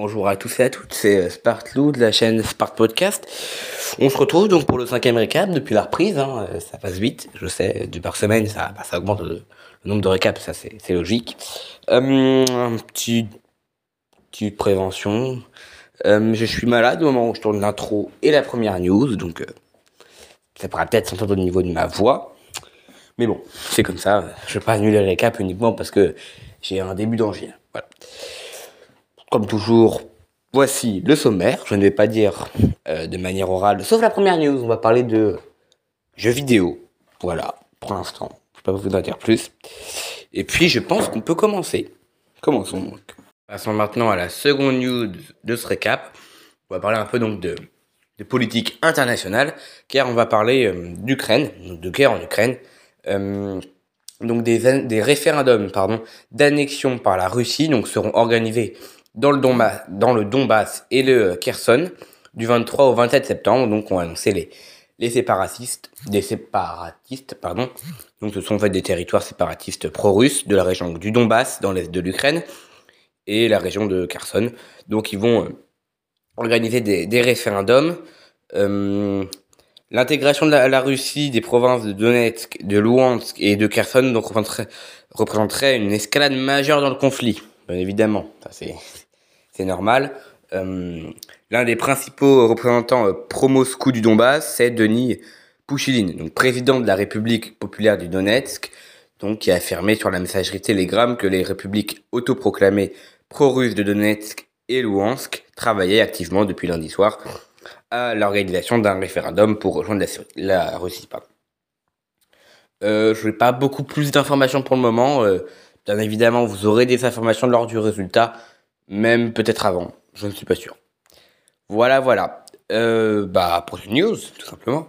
bonjour à tous et à toutes, c'est euh, Spartlou de la chaîne Spart Podcast. On se retrouve donc pour le cinquième récap depuis la reprise, hein, euh, ça passe vite, je sais, du par semaine, ça, bah, ça augmente le, nombre de récaps, ça c'est logique. Euh, un petit, petite prévention, euh, je suis malade au moment où je tourne l'intro et la première news, donc ça pourra peut-être s'entendre au niveau de ma voix. Mais bon, c'est comme ça, je vais pas annuler le récap uniquement parce que j'ai un début d'angine. Voilà. Comme toujours, voici le sommaire. Je ne vais pas dire euh, de manière orale, sauf la première news. On va parler de jeux vidéo. Voilà, pour l'instant. Je ne vais pas vous en dire plus. Et puis, je pense qu'on peut commencer. Commençons donc. Passons maintenant à la seconde news de ce récap. On va parler un peu donc de, de politique internationale, car on va parler euh, d'Ukraine, de guerre en Ukraine. Euh, donc des, des référendums pardon d'annexion par la Russie donc seront organisés dans le, Donbass, et le Kherson du 23 au 27 septembre. Donc, on a annoncé les, les séparatistes, des séparatistes, pardon. Donc, ce sont en fait des territoires séparatistes pro-russes de la région du Donbass, dans l'est de l'Ukraine, et la région de Kherson. Donc, ils vont euh, organiser des, référendums. Euh, L'intégration de la, Russie des provinces de Donetsk, de Luhansk et de Kherson donc représenterait une escalade majeure dans le conflit évidemment, c'est normal. Euh, l'un des principaux représentants euh, pro-Moscou du Donbass, c'est Denis Pouchiline, donc président de la République populaire du Donetsk, donc qui a affirmé sur la messagerie Telegram que les républiques autoproclamées pro-russes de Donetsk et Luhansk travaillaient activement depuis lundi soir à l'organisation d'un référendum pour rejoindre la, Russie. Euh, je n'ai pas beaucoup plus d'informations pour le moment. Bien évidemment, vous aurez des informations lors du résultat, même peut-être avant. Je ne suis pas sûr. Voilà, voilà. Euh, bah, prochaine news, tout simplement.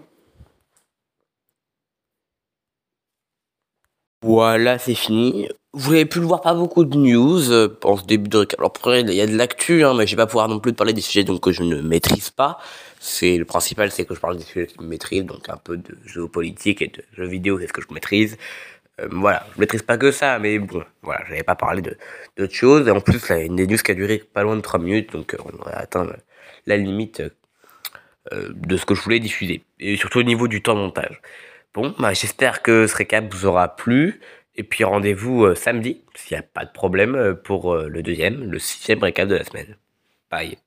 Voilà, c'est fini. Vous avez pu le voir, pas beaucoup de news euh, en ce début de récap. Alors, il y a de l'actu, hein, mais je vais pas pouvoir non plus parler des sujets que je ne maîtrise pas. C'est le principal, c'est que je parle des sujets que je maîtrise, donc un peu de géopolitique et de jeux vidéo, c'est ce que je maîtrise. Euh, voilà, je maîtrise pas que ça, mais bon, voilà, j'avais pas parlé d'autres choses. Et en plus, là, une des news qui a duré pas loin de 3 minutes, donc euh, on aurait atteint la limite euh, de ce que je voulais diffuser. Et surtout au niveau du temps de montage. Bon, bah, j'espère que ce récap vous aura plu. Et puis rendez-vous samedi, s'il n'y a pas de problème, pour le deuxième, le sixième récap de la semaine. Bye.